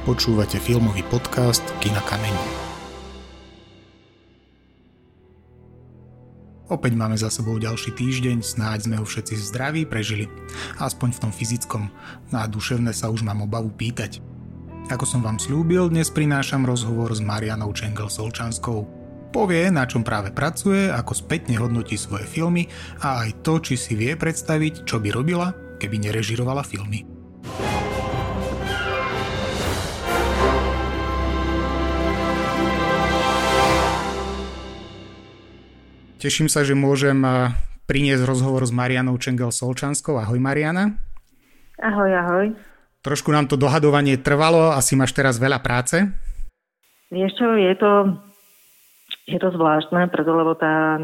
Počúvate filmový podcast Kina Kameň. Opäť máme za sebou ďalší týždeň, snáď sme ho všetci zdraví prežili, aspoň v tom fyzickom, no a duševné sa už mám obavu pýtať. Ako som vám slúbil, dnes prinášam rozhovor s Marianou Čengel Solčanskou. Povie, na čom práve pracuje, ako spätne hodnotí svoje filmy a aj to, či si vie predstaviť, čo by robila, keby nerežirovala filmy. Teším sa, že môžem priniesť rozhovor s Marianou Čengel Solčanskou. Ahoj Mariana. Ahoj, ahoj. Trošku nám to dohadovanie trvalo, asi máš teraz veľa práce. Vieš čo, je to, je to zvláštne, preto lebo tá,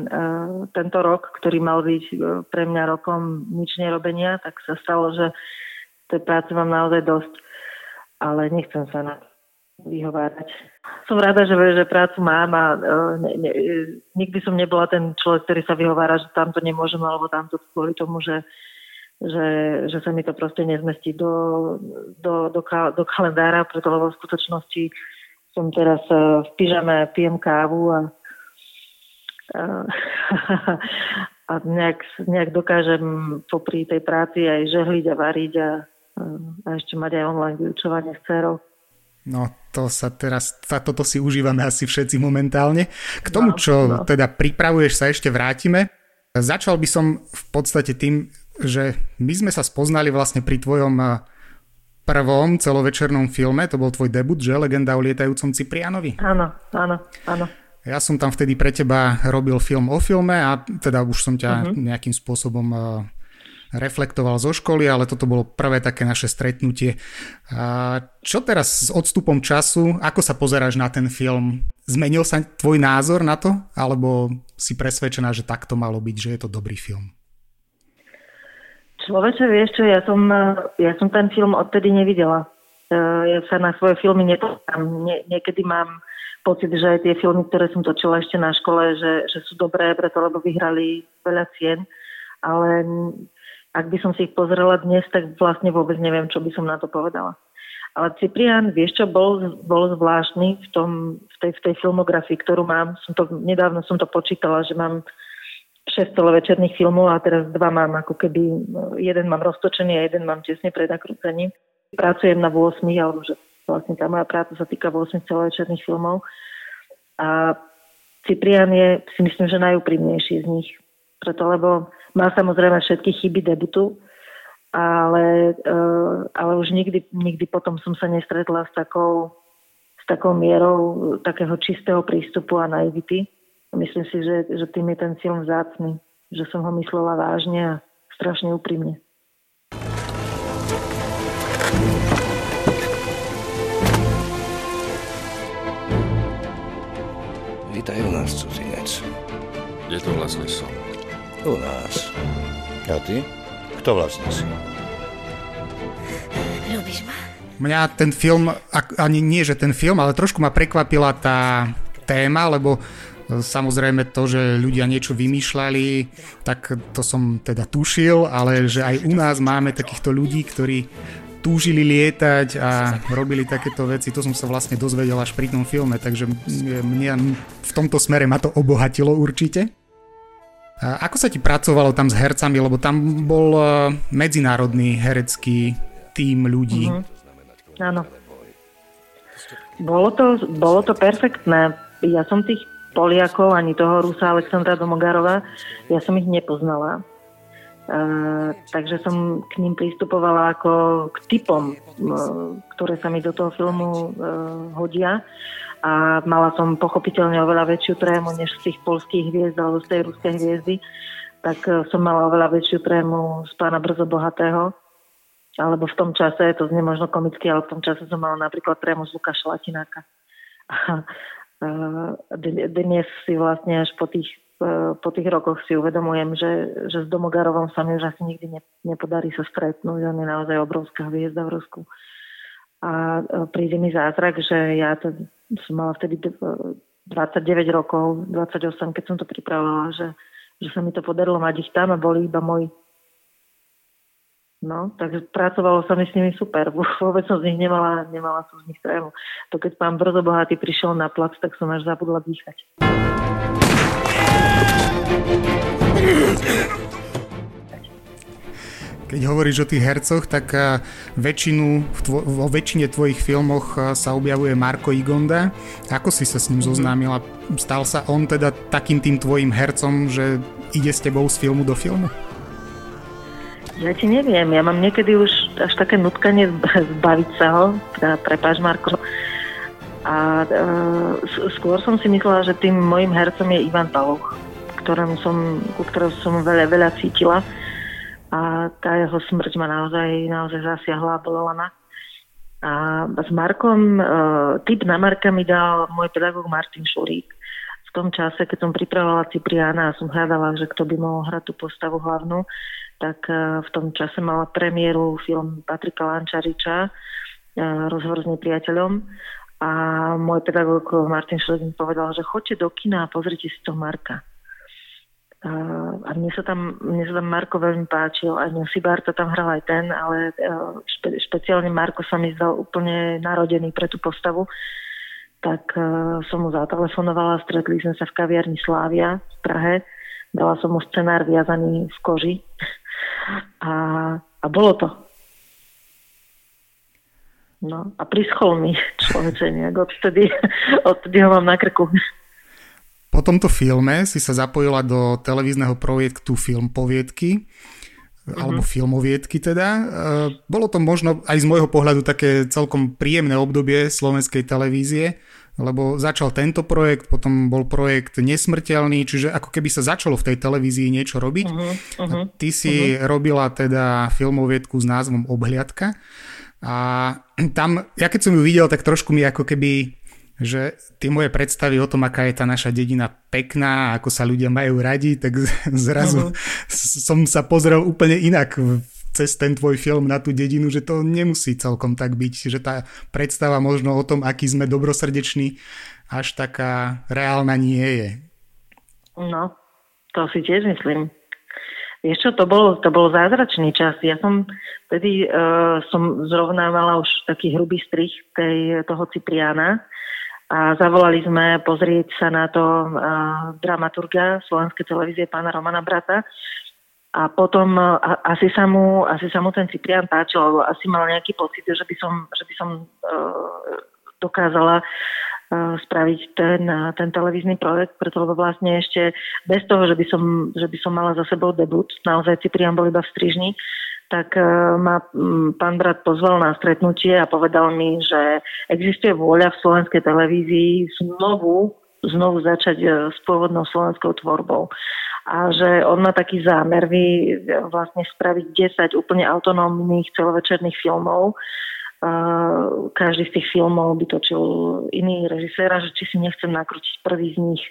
tento rok, ktorý mal byť e, pre mňa rokom nič nerobenia, tak sa stalo, že tej práce mám naozaj dosť. Ale nechcem sa na vyhovárať. Som rada, že, že prácu mám a uh, ne, ne, nikdy som nebola ten človek, ktorý sa vyhovára, že tamto nemôžem alebo tamto kvôli tomu, že, že, že sa mi to proste nezmestí do, do, do, do kalendára, preto lebo v skutočnosti som teraz uh, v pyžame, pijem kávu a, uh, a nejak, nejak dokážem popri tej práci aj žehliť a variť a, a ešte mať aj online vyučovanie s dcerou. No to sa teraz, sa toto si užívame asi všetci momentálne. K tomu, no, čo no. teda pripravuješ, sa ešte vrátime. Začal by som v podstate tým, že my sme sa spoznali vlastne pri tvojom eh, prvom celovečernom filme, to bol tvoj debut, že? Legenda o lietajúcom Ciprianovi. Áno, áno, áno. Ja som tam vtedy pre teba robil film o filme a teda už som ťa uh-huh. nejakým spôsobom eh, reflektoval zo školy, ale toto bolo prvé také naše stretnutie. Čo teraz s odstupom času, ako sa pozeráš na ten film? Zmenil sa tvoj názor na to? Alebo si presvedčená, že takto malo byť, že je to dobrý film? Človeče, vieš čo, ja som, ja som ten film odtedy nevidela. E, ja sa na svoje filmy nepozerám. Nie, niekedy mám pocit, že aj tie filmy, ktoré som točila ešte na škole, že, že sú dobré, preto lebo vyhrali veľa cien. Ale ak by som si ich pozrela dnes, tak vlastne vôbec neviem, čo by som na to povedala. Ale Ciprian, vieš čo, bol, bol zvláštny v, tom, v, tej, v tej filmografii, ktorú mám. Som to, nedávno som to počítala, že mám 6 večerných filmov a teraz dva mám ako keby, jeden mám roztočený a jeden mám tesne pred nakrúcením. Pracujem na 8, alebo že vlastne tá moja práca sa týka 8 celovečerných filmov. A Ciprian je, si myslím, že najúprimnejší z nich. Preto, lebo má samozrejme všetky chyby debutu, ale, uh, ale už nikdy, nikdy potom som sa nestretla s takou, s takou mierou takého čistého prístupu a naivity. Myslím si, že, že tým je ten film vzácný, že som ho myslela vážne a strašne úprimne. Vítaj u nás, cudzinec. Kde to vlastne som? U nás. A ty? Kto vlastne si? Ľubíš ma? Mňa ten film, ani nie, že ten film, ale trošku ma prekvapila tá téma, lebo e, samozrejme to, že ľudia niečo vymýšľali, tak to som teda tušil, ale že aj u nás máme takýchto ľudí, ktorí túžili lietať a robili takéto veci, to som sa vlastne dozvedel až pri tom filme, takže mňa v tomto smere ma to obohatilo určite. Ako sa ti pracovalo tam s hercami, lebo tam bol e, medzinárodný herecký tým ľudí. Mm-hmm. Áno. Bolo to, bolo to perfektné. Ja som tých Poliakov, ani toho Rusa Alexandra Domogarova, ja som ich nepoznala. Uh, takže som k ním pristupovala ako k typom, uh, ktoré sa mi do toho filmu uh, hodia a mala som pochopiteľne oveľa väčšiu trému než z tých polských hviezd alebo z tej ruskej hviezdy, tak e, som mala oveľa väčšiu trému z pána Brzo Bohatého. Alebo v tom čase, to znie možno komicky, ale v tom čase som mala napríklad trému z Lukáša Latináka. E, dnes si vlastne až po tých, e, po tých rokoch si uvedomujem, že, že s Domogarovom sa mi už asi nikdy nepodarí sa stretnúť. On je naozaj obrovská hviezda v Rusku. A príde mi zázrak, že ja to som mala vtedy 29 rokov, 28, keď som to pripravovala, že, že sa mi to podarilo mať ich tam a boli iba moji No, takže pracovalo sa mi s nimi super. Vôbec som z nich nemala, nemala som z nich trému. To keď pán Brzo Bohatý prišiel na plac, tak som až zabudla dýchať. Keď hovoríš o tých hercoch, tak eh, väčšinu, tvo, vo väčšine tvojich filmoch eh, sa objavuje Marko Igonda. Ako si sa s ním zoznámila? Stal sa on teda takým tým tvojim hercom, že ide s tebou z filmu do filmu? Ja ti neviem, ja mám niekedy už až také nutkanie zbaviť sa ho, teda prepáč Marko. A e, skôr som si myslela, že tým mojim hercom je Ivan Paluch, ktorému som, ku ktorému som veľa, veľa cítila. A tá jeho smrť ma naozaj, naozaj zasiahla a bolela. A s Markom, e, typ na Marka mi dal môj pedagóg Martin Šurík. V tom čase, keď som pripravovala Cipriana a som hľadala, že kto by mohol hrať tú postavu hlavnú, tak e, v tom čase mala premiéru film Patrika Lančariča e, Rozhovor s nepriateľom a môj pedagóg Martin Šledin povedal, že choďte do kina a pozrite si to Marka. E, a mne sa tam, mne sa tam Marko veľmi páčil, aj Nilsi Barta tam hral aj ten, ale špe, špeciálne Marko sa mi zdal úplne narodený pre tú postavu. Tak som mu zatelefonovala, stretli sme sa v kaviarni Slávia v Prahe. Dala som mu scenár viazaný v koži a, a bolo to. No a prischol mi človeče nejak, odtedy, odtedy ho mám na krku. Po tomto filme si sa zapojila do televízneho projektu Film poviedky, uh-huh. alebo filmoviedky teda. E, bolo to možno aj z môjho pohľadu také celkom príjemné obdobie slovenskej televízie, lebo začal tento projekt, potom bol projekt Nesmrteľný, čiže ako keby sa začalo v tej televízii niečo robiť. Uh-huh, uh-huh, Ty si uh-huh. robila teda filmovietku s názvom Obhliadka a tam, ja keď som ju videl, tak trošku mi ako keby že tie moje predstavy o tom, aká je tá naša dedina pekná, ako sa ľudia majú radi, tak zrazu uh-huh. som sa pozrel úplne inak cez ten tvoj film na tú dedinu, že to nemusí celkom tak byť, že tá predstava možno o tom, aký sme dobrosrdeční, až taká reálna nie je. No, to si tiež myslím. Vieš čo, to bol, to bol zázračný čas. Ja som vtedy uh, som zrovna mala už taký hrubý strich tej, toho Cipriana a zavolali sme pozrieť sa na to uh, dramaturga Slovenskej televízie pána Romana Brata, a potom a, asi, sa mu, asi sa mu ten Ciprian páčil, alebo asi mal nejaký pocit, že by som, že by som uh, dokázala uh, spraviť ten, uh, ten televízny projekt, preto lebo vlastne ešte bez toho, že by som, že by som mala za sebou debut, naozaj Ciprian bol iba v strižni, tak uh, ma pán brat pozval na stretnutie a povedal mi, že existuje vôľa v slovenskej televízii znovu, znovu začať uh, s pôvodnou slovenskou tvorbou a že on má taký zámer vy vlastne spraviť 10 úplne autonómnych celovečerných filmov. Každý z tých filmov by točil iný režisér a že či si nechcem nakrútiť prvý z nich.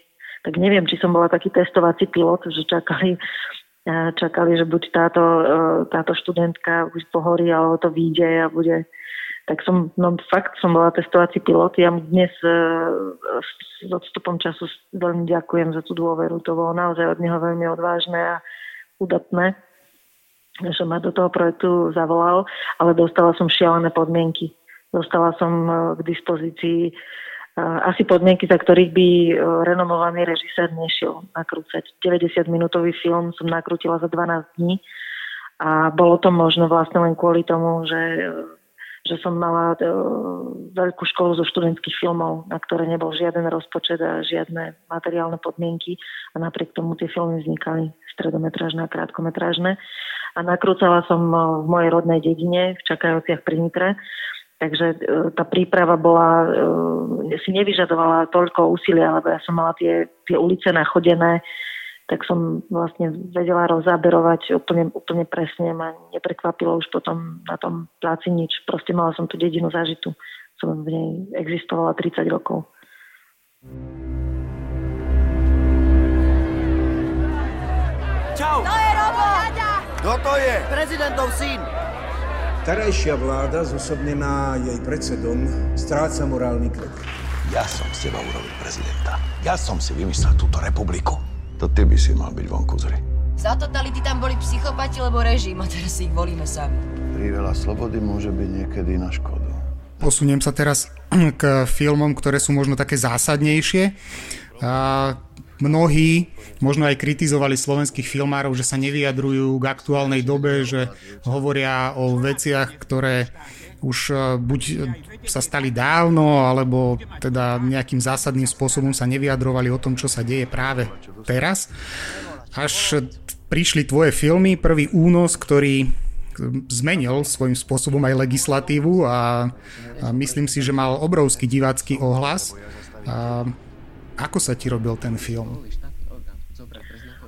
Tak neviem, či som bola taký testovací pilot, že čakali, čakali že buď táto, táto študentka už pohorí, alebo to vyjde a bude tak som, no fakt som bola testovací pilot. Ja dnes e, s odstupom času veľmi ďakujem za tú dôveru. To bolo naozaj od neho veľmi odvážne a udatné, že ma do toho projektu zavolal, ale dostala som šialené podmienky. Dostala som e, k dispozícii e, asi podmienky, za ktorých by renomovaný režisér nešiel nakrúcať. 90-minútový film som nakrútila za 12 dní a bolo to možno vlastne len kvôli tomu, že že som mala uh, veľkú školu zo študentských filmov, na ktoré nebol žiaden rozpočet a žiadne materiálne podmienky a napriek tomu tie filmy vznikali stredometrážne a krátkometrážne. A nakrúcala som v mojej rodnej dedine v Čakajociach pri Nitre. Takže uh, tá príprava bola, si nevyžadovala toľko úsilia, lebo ja som mala tie, tie ulice nachodené, tak som vlastne vedela rozáberovať úplne, úplne presne. Ma neprekvapilo už potom na tom pláci nič. Proste mala som tú dedinu zažitú. Som v nej existovala 30 rokov. Čau! To je Robo! Kto to je? Prezidentov syn. Terajšia vláda, zosobnená jej predsedom, stráca morálny kredit. Ja som z teba urobil prezidenta. Ja som si vymyslel túto republiku. To ty by si mal byť vonku zri. Za totality tam boli psychopati, lebo režim a teraz si ich volíme sami. Priveľa slobody môže byť niekedy na škodu. Posuniem sa teraz k filmom, ktoré sú možno také zásadnejšie. A mnohí možno aj kritizovali slovenských filmárov, že sa nevyjadrujú k aktuálnej dobe, že hovoria o veciach, ktoré už e, buď sa stali dávno, alebo teda nejakým zásadným spôsobom sa nevyjadrovali o tom, čo sa deje práve teraz. Až prišli tvoje filmy, prvý únos, ktorý zmenil svojím spôsobom aj legislatívu a myslím si, že mal obrovský divácky ohlas. A ako sa ti robil ten film?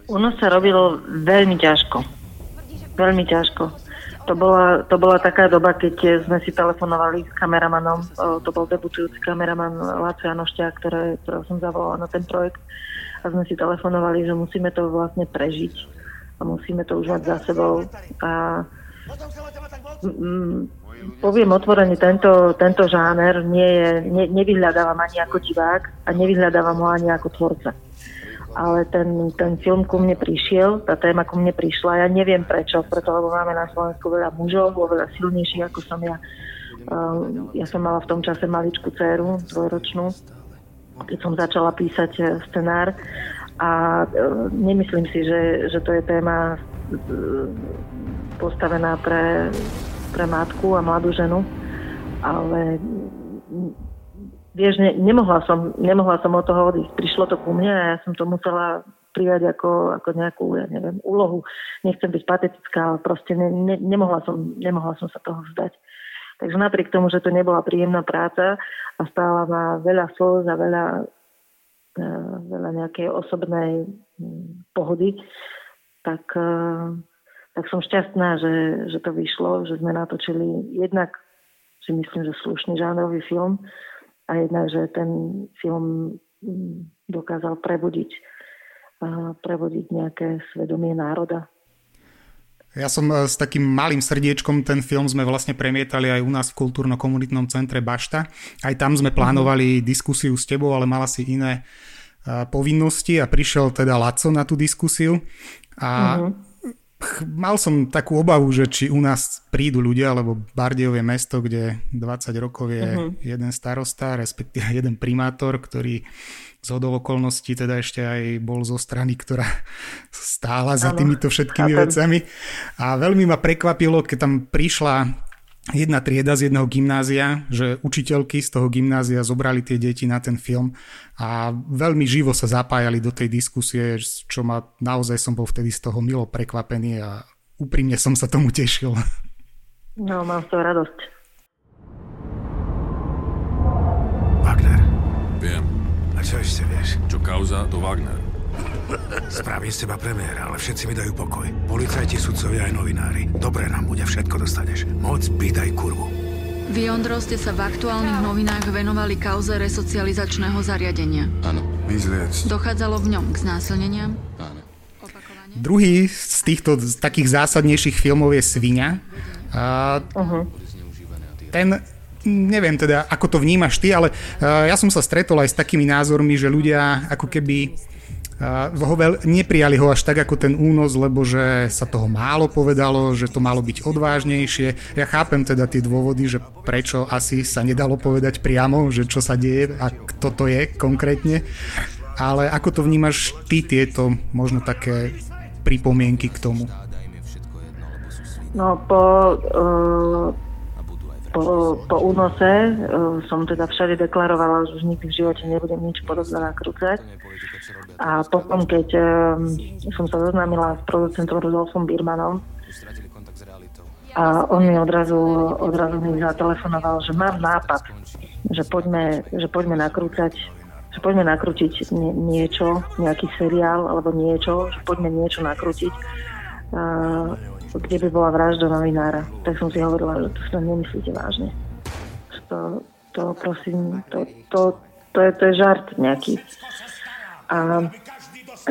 Ono sa robilo veľmi ťažko. Veľmi ťažko. To bola, to bola taká doba, keď sme si telefonovali s kameramanom, to bol debutujúci kameraman Laco Janošťa, ktoré, ktorého som zavolala na ten projekt a sme si telefonovali, že musíme to vlastne prežiť a musíme to už mať za sebou a poviem otvorene, tento, tento žáner nie je, ne, nevyhľadávam ani ako divák a nevyhľadávam ho ani ako tvorca. Ale ten, ten film ku mne prišiel, tá téma ku mne prišla. Ja neviem prečo, preto lebo máme na Slovensku veľa mužov, oveľa silnejších ako som ja. Uh, ja som mala v tom čase maličku dceru, dvojročnú, keď som začala písať eh, scenár a uh, nemyslím si, že, že to je téma uh, postavená pre pre matku a mladú ženu, ale vieš, ne, nemohla, som, nemohla som od toho odísť. Prišlo to ku mne a ja som to musela prijať ako, ako nejakú, ja neviem, úlohu. Nechcem byť patetická, ale proste ne, ne, nemohla, som, nemohla som sa toho vzdať. Takže napriek tomu, že to nebola príjemná práca a stála ma veľa slz a veľa, e, veľa nejakej osobnej pohody, tak uh, tak som šťastná, že, že to vyšlo, že sme natočili jednak, si myslím, že slušný žánrový film a jednak, že ten film mm, dokázal prebudiť, prebudiť nejaké svedomie národa. Ja som e, s takým malým srdiečkom ten film sme vlastne premietali aj u nás v kultúrno-komunitnom centre Bašta. Aj tam sme plánovali uh-huh. diskusiu s tebou, ale mala si iné e, povinnosti a prišiel teda Laco na tú diskusiu a uh-huh mal som takú obavu, že či u nás prídu ľudia, lebo Bardejov je mesto, kde 20 rokov je uh-huh. jeden starosta, respektíve jeden primátor, ktorý z hodov okolností teda ešte aj bol zo strany, ktorá stála za ano. týmito všetkými Chápem. vecami. A veľmi ma prekvapilo, keď tam prišla jedna trieda z jedného gymnázia, že učiteľky z toho gymnázia zobrali tie deti na ten film a veľmi živo sa zapájali do tej diskusie, čo ma naozaj som bol vtedy z toho milo prekvapený a úprimne som sa tomu tešil. No, mám z toho radosť. Wagner. Viem. A čo ešte vieš? Čo kauza, to Wagner. Spravím z teba premiéra, ale všetci mi dajú pokoj. Policajti, sudcovia aj novinári. Dobre nám bude, všetko dostaneš. Moc, pýtaj kurvu. Vy, Ondro, ste sa v aktuálnych novinách venovali kauze resocializačného zariadenia. Áno. Vyzliec. Dochádzalo v ňom k znásilneniam? Áno. Druhý z týchto z takých zásadnejších filmov je Svinia. A uh-huh. Ten neviem teda, ako to vnímaš ty, ale ja som sa stretol aj s takými názormi, že ľudia ako keby ho veľ, neprijali ho až tak ako ten únos, lebo že sa toho málo povedalo, že to malo byť odvážnejšie. Ja chápem teda tie dôvody, že prečo asi sa nedalo povedať priamo, že čo sa deje a kto to je konkrétne. Ale ako to vnímaš ty tieto možno také pripomienky k tomu? No po, uh, po, po únose uh, som teda všade deklarovala, že už nikdy v živote nebudem nič podobné nakrúcať. A potom, keď um, som sa zoznámila s producentom Rudolfom Birmanom, a on mi odrazu, odrazu mi zatelefonoval, že mám nápad, že poďme, že poďme nakrúcať že poďme nakrútiť nie, niečo, nejaký seriál alebo niečo, že poďme niečo nakrútiť, uh, kde by bola vražda novinára. Tak som si hovorila, že to sa nemyslíte vážne. To, to prosím, to, to, to, je, to je žart nejaký a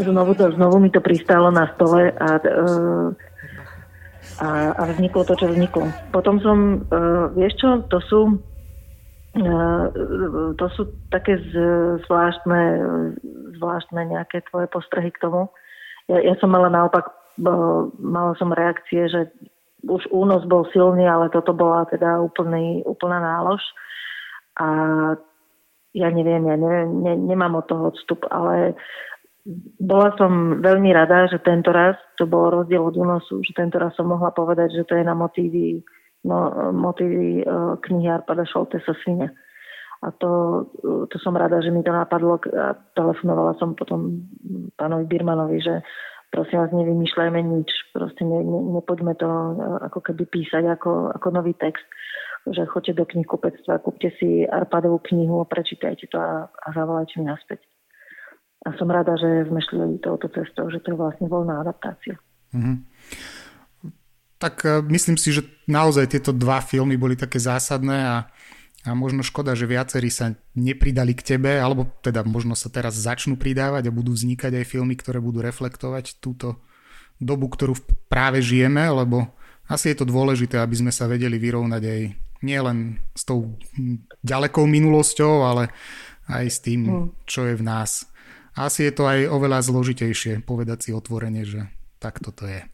znovu, to, znovu mi to pristálo na stole a, e, a, a vzniklo to, čo vzniklo. Potom som, uh, vieš čo, to sú uh, to sú také zvláštne, zvláštne nejaké tvoje postrehy k tomu. Ja, ja som mala naopak mala som reakcie, že už únos bol silný, ale toto bola teda úplný, úplná nálož. A ja neviem, ja neviem, ne, nemám od toho odstup, ale bola som veľmi rada, že tento raz, to bol rozdiel od únosu, že tento raz som mohla povedať, že to je na motívy, no, motívy uh, knihy Arpada Šoltesa Svine. A to, uh, to som rada, že mi to napadlo a telefonovala som potom pánovi Birmanovi, že prosím vás, nevymýšľajme nič, proste ne, ne, nepoďme to uh, ako keby písať ako, ako nový text že choďte do knihkupectva, kúpte si Arpadovú knihu prečítajte to a, a zavolajte mi naspäť. A som rada, že sme šli touto cestou, že to je vlastne voľná adaptácia. Mm-hmm. Tak uh, myslím si, že naozaj tieto dva filmy boli také zásadné a, a možno škoda, že viacerí sa nepridali k tebe, alebo teda možno sa teraz začnú pridávať a budú vznikať aj filmy, ktoré budú reflektovať túto dobu, ktorú práve žijeme, lebo asi je to dôležité, aby sme sa vedeli vyrovnať aj nielen s tou ďalekou minulosťou, ale aj s tým, mm. čo je v nás asi je to aj oveľa zložitejšie povedať si otvorene, že tak toto je.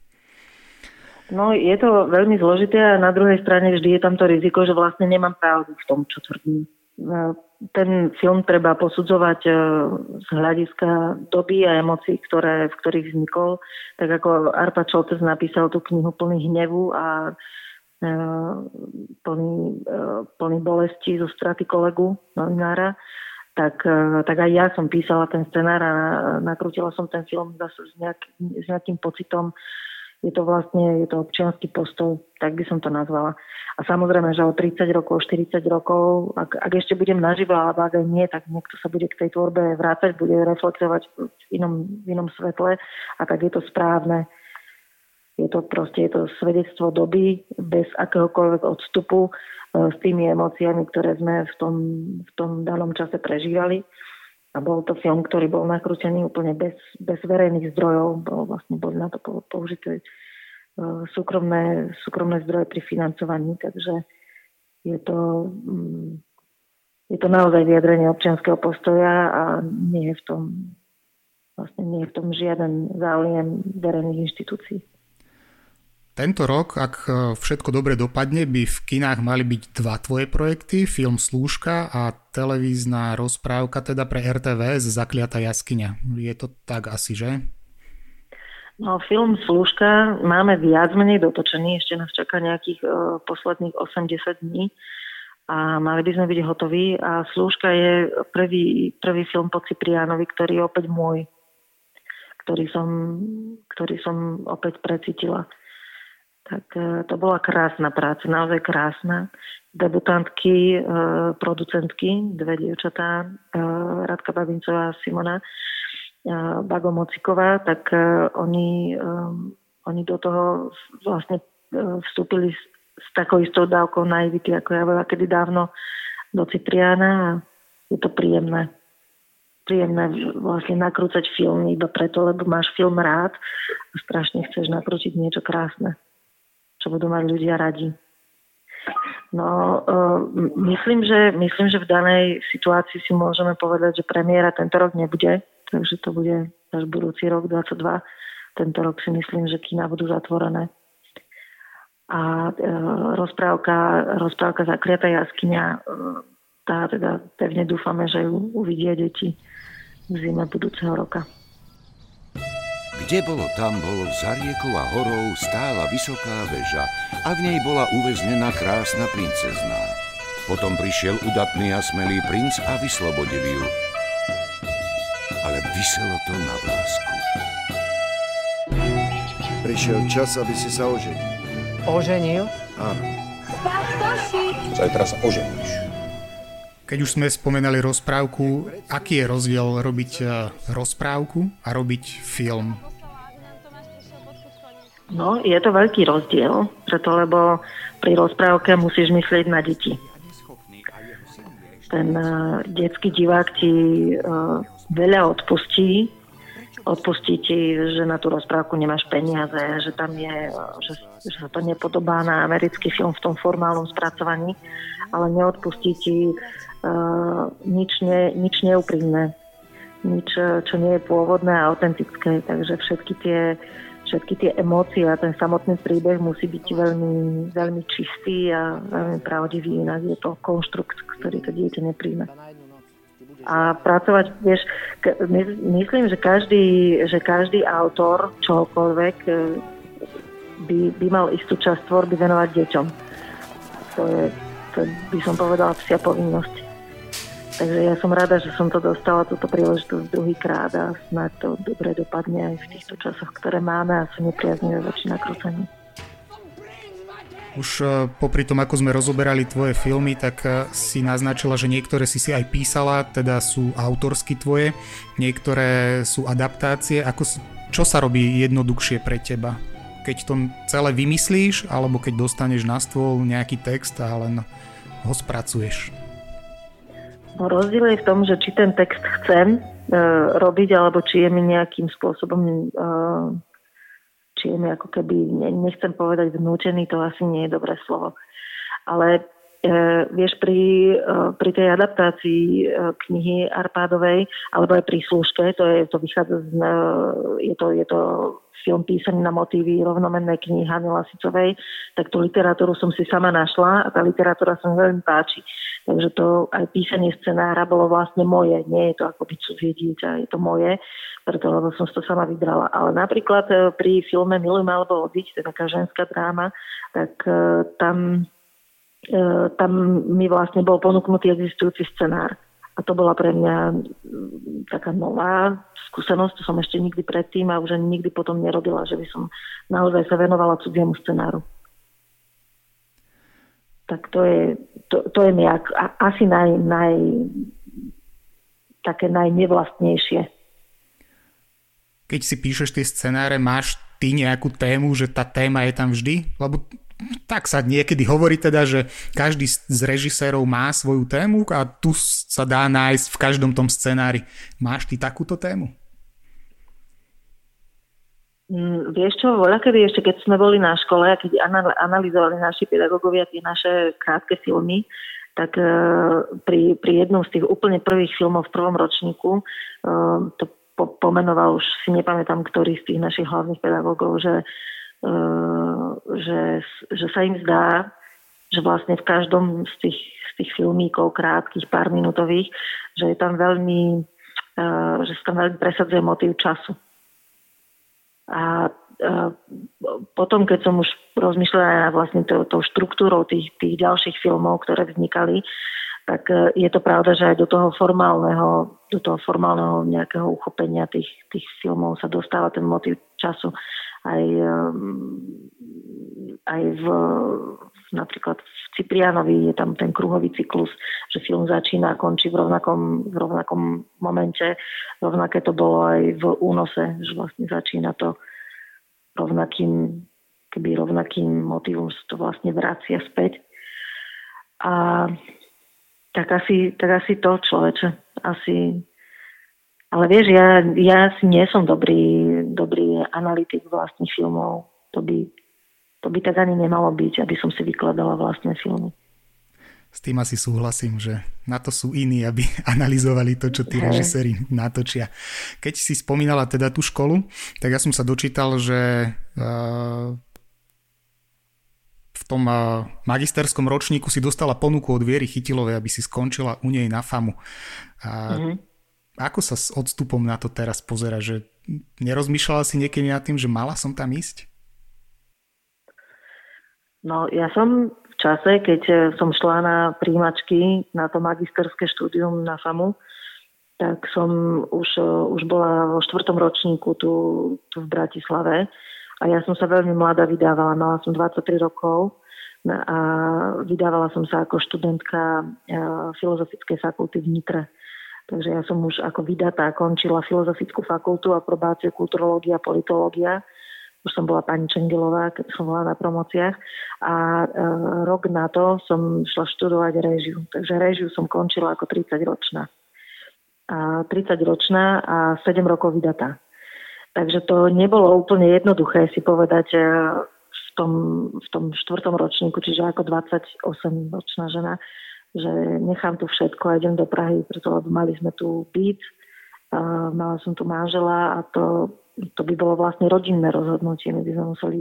No, je to veľmi zložité a na druhej strane vždy je tam to riziko, že vlastne nemám pravdu v tom, čo tvrdím. No, ten film treba posudzovať e, z hľadiska doby a emócií, ktoré, v ktorých vznikol. Tak ako Arpa Čoltes napísal tú knihu plný hnevu a e, plný, e, plný bolesti zo straty kolegu novinára, tak, e, tak aj ja som písala ten scenár a nakrútila som ten film zase s, nejak, s nejakým pocitom. Je to vlastne je to občianský postoj, tak by som to nazvala. A samozrejme, že o 30 rokov, 40 rokov, ak, ak ešte budem naživo, alebo ak aj nie, tak niekto sa bude k tej tvorbe vrácať, bude reflektovať v inom, v inom svetle a tak je to správne. Je to proste je to svedectvo doby bez akéhokoľvek odstupu E, s tými emóciami, ktoré sme v tom, v tom danom čase prežívali. A bol to film, ktorý bol nakrútený úplne bez, bez verejných zdrojov. Bol, vlastne boli na to použité e, súkromné, súkromné zdroje pri financovaní, takže je to, mm, je to naozaj vyjadrenie občianského postoja a nie je v tom vlastne nie je v tom žiaden záujem verejných inštitúcií. Tento rok, ak e, všetko dobre dopadne, by v kinách mali byť dva tvoje projekty, film Slúžka a televízna rozprávka teda pre RTVS Zakliata jaskyňa. Je to tak asi, že? No, film Slúžka máme viac menej dotočený, ešte nás čaká nejakých uh, posledných 80 dní a mali by sme byť hotoví a Slúžka je prvý, prvý film po Cipriánovi, ktorý je opäť môj, ktorý som, ktorý som opäť precítila tak e, to bola krásna práca, naozaj krásna. Debutantky, e, producentky, dve dievčatá, e, Radka Babincová a Simona Bago tak oni, oni do toho vlastne vstúpili s, s takou istou dávkou naivity, ako ja bola kedy dávno do Cipriana a je to príjemné príjemné vlastne nakrúcať film iba preto, lebo máš film rád a strašne chceš nakrútiť niečo krásne čo budú mať ľudia radi. No, uh, myslím, že, myslím, že v danej situácii si môžeme povedať, že premiéra tento rok nebude, takže to bude až budúci rok 22. Tento rok si myslím, že kina budú zatvorené. A uh, rozprávka, rozprávka Zakriatá jaskyňa, uh, tá teda pevne dúfame, že ju uvidia deti v zime budúceho roka. Kde bolo, tam bolo, za riekou a horou stála vysoká väža a v nej bola uväznená krásna princezná. Potom prišiel udatný a smelý princ a vyslobodil ju. Ale vyselo to na vlásku. Prišiel čas, aby si sa oženil. Oženil? Áno. Zajtra sa oženíš. Keď už sme spomenali rozprávku, aký je rozdiel robiť eh, rozprávku a robiť film? No, je to veľký rozdiel, preto lebo pri rozprávke musíš myslieť na deti. Ten uh, detský divák ti uh, veľa odpustí, odpustí ti, že na tú rozprávku nemáš peniaze, že tam je, že, že sa to nepodobá na americký film v tom formálnom spracovaní, ale neodpustí ti uh, nič, ne, nič neúprimné, nič, čo nie je pôvodné a autentické. Takže všetky tie všetky tie emócie a ten samotný príbeh musí byť veľmi, veľmi čistý a veľmi pravdivý, inak je to konštrukt, ktorý to dieťa nepríjme. A pracovať, vieš, myslím, že každý, že každý autor čohokoľvek e, by, by mal istú časť tvorby venovať deťom. To je, to by som povedala, psia povinnosť. Takže ja som rada, že som to dostala, túto príležitosť druhýkrát a snáď to dobre dopadne aj v týchto časoch, ktoré máme a sú nepriaznivé voči nakrúcaniu. Už e, popri tom, ako sme rozoberali tvoje filmy, tak e, si naznačila, že niektoré si si aj písala, teda sú autorsky tvoje, niektoré sú adaptácie. Ako, čo sa robí jednoduchšie pre teba? Keď to celé vymyslíš, alebo keď dostaneš na stôl nejaký text a len ho spracuješ? No, rozdiel je v tom, že či ten text chcem e, robiť, alebo či je mi nejakým spôsobom, e, či je mi ako keby, ne, nechcem povedať vnútený, to asi nie je dobré slovo. Ale e, vieš, pri, e, pri tej adaptácii e, knihy Arpádovej, alebo aj pri slúžke, to, je, to vychádza z, je, to, je to film písaný na motívy rovnomennej knihy Hany Lasicovej, tak tú literatúru som si sama našla a tá literatúra sa mi veľmi páči. Takže to aj písanie scenára bolo vlastne moje. Nie je to ako byť cudzie dieťa, je to moje, preto lebo som to sama vybrala. Ale napríklad pri filme Milujem alebo odiť, to je taká ženská dráma, tak tam, tam mi vlastne bol ponúknutý existujúci scenár. A to bola pre mňa taká nová skúsenosť, to som ešte nikdy predtým a už ani nikdy potom nerobila, že by som naozaj sa venovala cudziemu scenáru tak to je, to, to je mi ak, asi naj, naj, také najnevlastnejšie. Keď si píšeš tie scenáre, máš ty nejakú tému, že tá téma je tam vždy? Lebo tak sa niekedy hovorí teda, že každý z režisérov má svoju tému a tu sa dá nájsť v každom tom scenári. Máš ty takúto tému? Mm, vieš čo, voľa kedy ešte, keď sme boli na škole a keď analyzovali naši pedagógovia tie naše krátke filmy, tak uh, pri, pri jednom z tých úplne prvých filmov v prvom ročníku uh, to po, pomenoval, už si nepamätám, ktorý z tých našich hlavných pedagógov, že, že, že sa im zdá, že vlastne v každom z tých, z tých filmíkov krátkých, pár minútových, že je tam veľmi, uh, že sa tam veľmi presadzuje motív času a, a potom, keď som už rozmýšľala nad vlastne tou, tou štruktúrou tých, tých ďalších filmov, ktoré vznikali, tak je to pravda, že aj do toho formálneho, do toho formálneho nejakého uchopenia tých, tých filmov sa dostáva ten motiv času. Aj, aj v, napríklad v Ciprianovi je tam ten kruhový cyklus, že film začína a končí v rovnakom, v rovnakom momente. Rovnaké to bolo aj v únose, že vlastne začína to rovnakým, keby rovnakým motivom to vlastne vracia späť. A tak asi, tak asi to človeče. Asi, ale vieš, ja, ja si nie som dobrý, dobrý analytik vlastných filmov. To by, to by tak ani nemalo byť, aby som si vykladala vlastné filmy. S tým asi súhlasím, že na to sú iní, aby analyzovali to, čo tí režiséri natočia. Keď si spomínala teda tú školu, tak ja som sa dočítal, že uh, v tom magisterskom ročníku si dostala ponuku od Viery Chytilovej, aby si skončila u nej na FAMu. A mm-hmm. Ako sa s odstupom na to teraz pozera, že nerozmýšľala si niekedy nad tým, že mala som tam ísť? No, ja som v čase, keď e, som šla na príjimačky na to magisterské štúdium na FAMu, tak som už, e, už bola vo štvrtom ročníku tu, tu v Bratislave a ja som sa veľmi mladá vydávala, mala som 23 rokov a vydávala som sa ako študentka e, filozofickej fakulty v Nitre. Takže ja som už ako vydatá končila filozofickú fakultu, aprobáciu kulturológia, politológia. Už som bola pani Čengelová, keď som bola na promociách. A e, rok na to som šla študovať režiu. Takže režiu som končila ako 30 ročná. A 30 ročná a 7 rokov vydatá. Takže to nebolo úplne jednoduché si povedať e, v tom, v tom štvrtom ročníku, čiže ako 28-ročná žena, že nechám tu všetko a idem do Prahy, preto lebo mali sme tu byt, mala som tu manžela a to to by bolo vlastne rodinné rozhodnutie. My by sme museli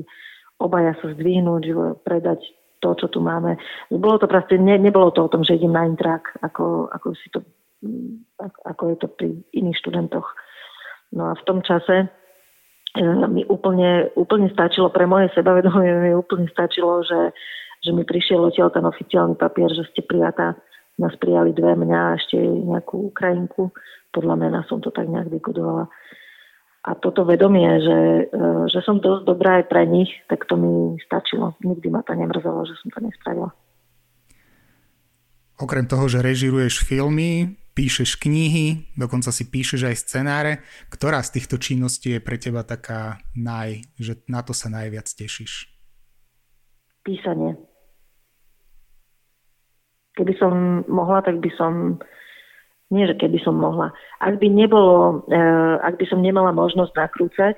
obaja sa zdvihnúť, predať to, čo tu máme. Bolo to proste, ne, nebolo to o tom, že idem na intrak, ako, ako, si to, ako je to pri iných študentoch. No a v tom čase e, mi úplne, úplne stačilo, pre moje sebavedomie mi úplne stačilo, že, že mi prišiel odtiaľ ten oficiálny papier, že ste prijatá. Nás prijali dve, mňa a ešte nejakú Ukrajinku. Podľa mena som to tak nejak vykodovala a toto vedomie, že, e, že som dosť dobrá aj pre nich, tak to mi stačilo. Nikdy ma to nemrzelo, že som to nespravila. Okrem toho, že režiruješ filmy, píšeš knihy, dokonca si píšeš aj scenáre, ktorá z týchto činností je pre teba taká naj, že na to sa najviac tešíš? Písanie. Keby som mohla, tak by som nie, že keby som mohla. Ak by nebolo, uh, ak by som nemala možnosť nakrúcať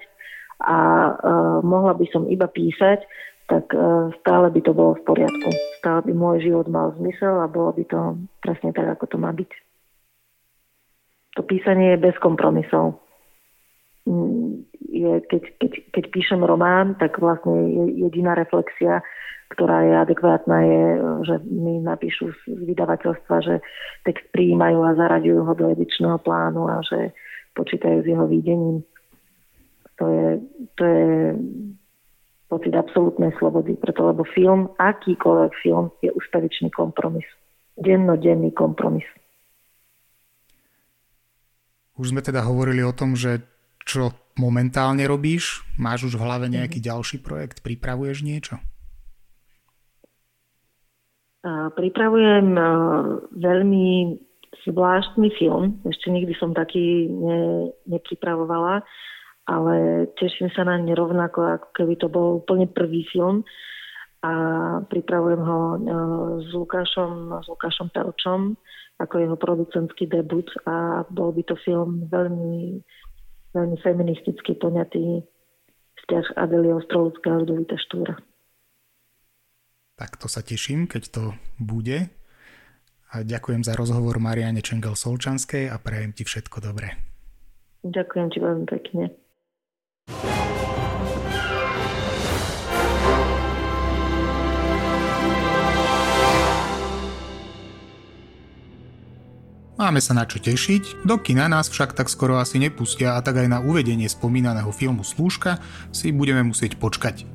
a uh, mohla by som iba písať, tak uh, stále by to bolo v poriadku. Stále by môj život mal zmysel a bolo by to presne tak, ako to má byť. To písanie je bez kompromisov. Mm, je, keď, keď, keď píšem román, tak vlastne je jediná reflexia, ktorá je adekvátna, je, že mi napíšu z vydavateľstva, že text prijímajú a zaraďujú ho do edičného plánu a že počítajú s jeho výdením. To je, to je pocit absolútnej slobody, preto lebo film, akýkoľvek film, je ustavičný kompromis. Dennodenný kompromis. Už sme teda hovorili o tom, že čo momentálne robíš? Máš už v hlave nejaký mm-hmm. ďalší projekt? Pripravuješ niečo? Pripravujem veľmi zvláštny film. Ešte nikdy som taký ne, nepripravovala, ale teším sa na ne rovnako, ako keby to bol úplne prvý film. A pripravujem ho s Lukášom, s Lukášom Pelčom ako jeho producentský debut a bol by to film veľmi, veľmi feministicky poňatý vzťah Adelie Ostrovská a Ludovita Štúra. Tak to sa teším, keď to bude. A ďakujem za rozhovor Mariane Čengel Solčanskej a prajem ti všetko dobré. Ďakujem ti veľmi pekne. Máme sa na čo tešiť, do kina nás však tak skoro asi nepustia a tak aj na uvedenie spomínaného filmu Slúžka si budeme musieť počkať.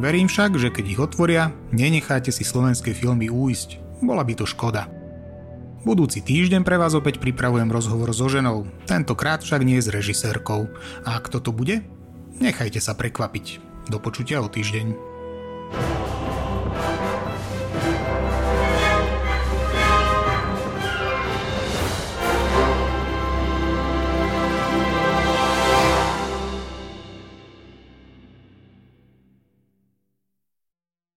Verím však, že keď ich otvoria, nenecháte si slovenské filmy újsť. Bola by to škoda. Budúci týždeň pre vás opäť pripravujem rozhovor so ženou, tentokrát však nie s režisérkou. A kto to bude? Nechajte sa prekvapiť. Do počutia o týždeň.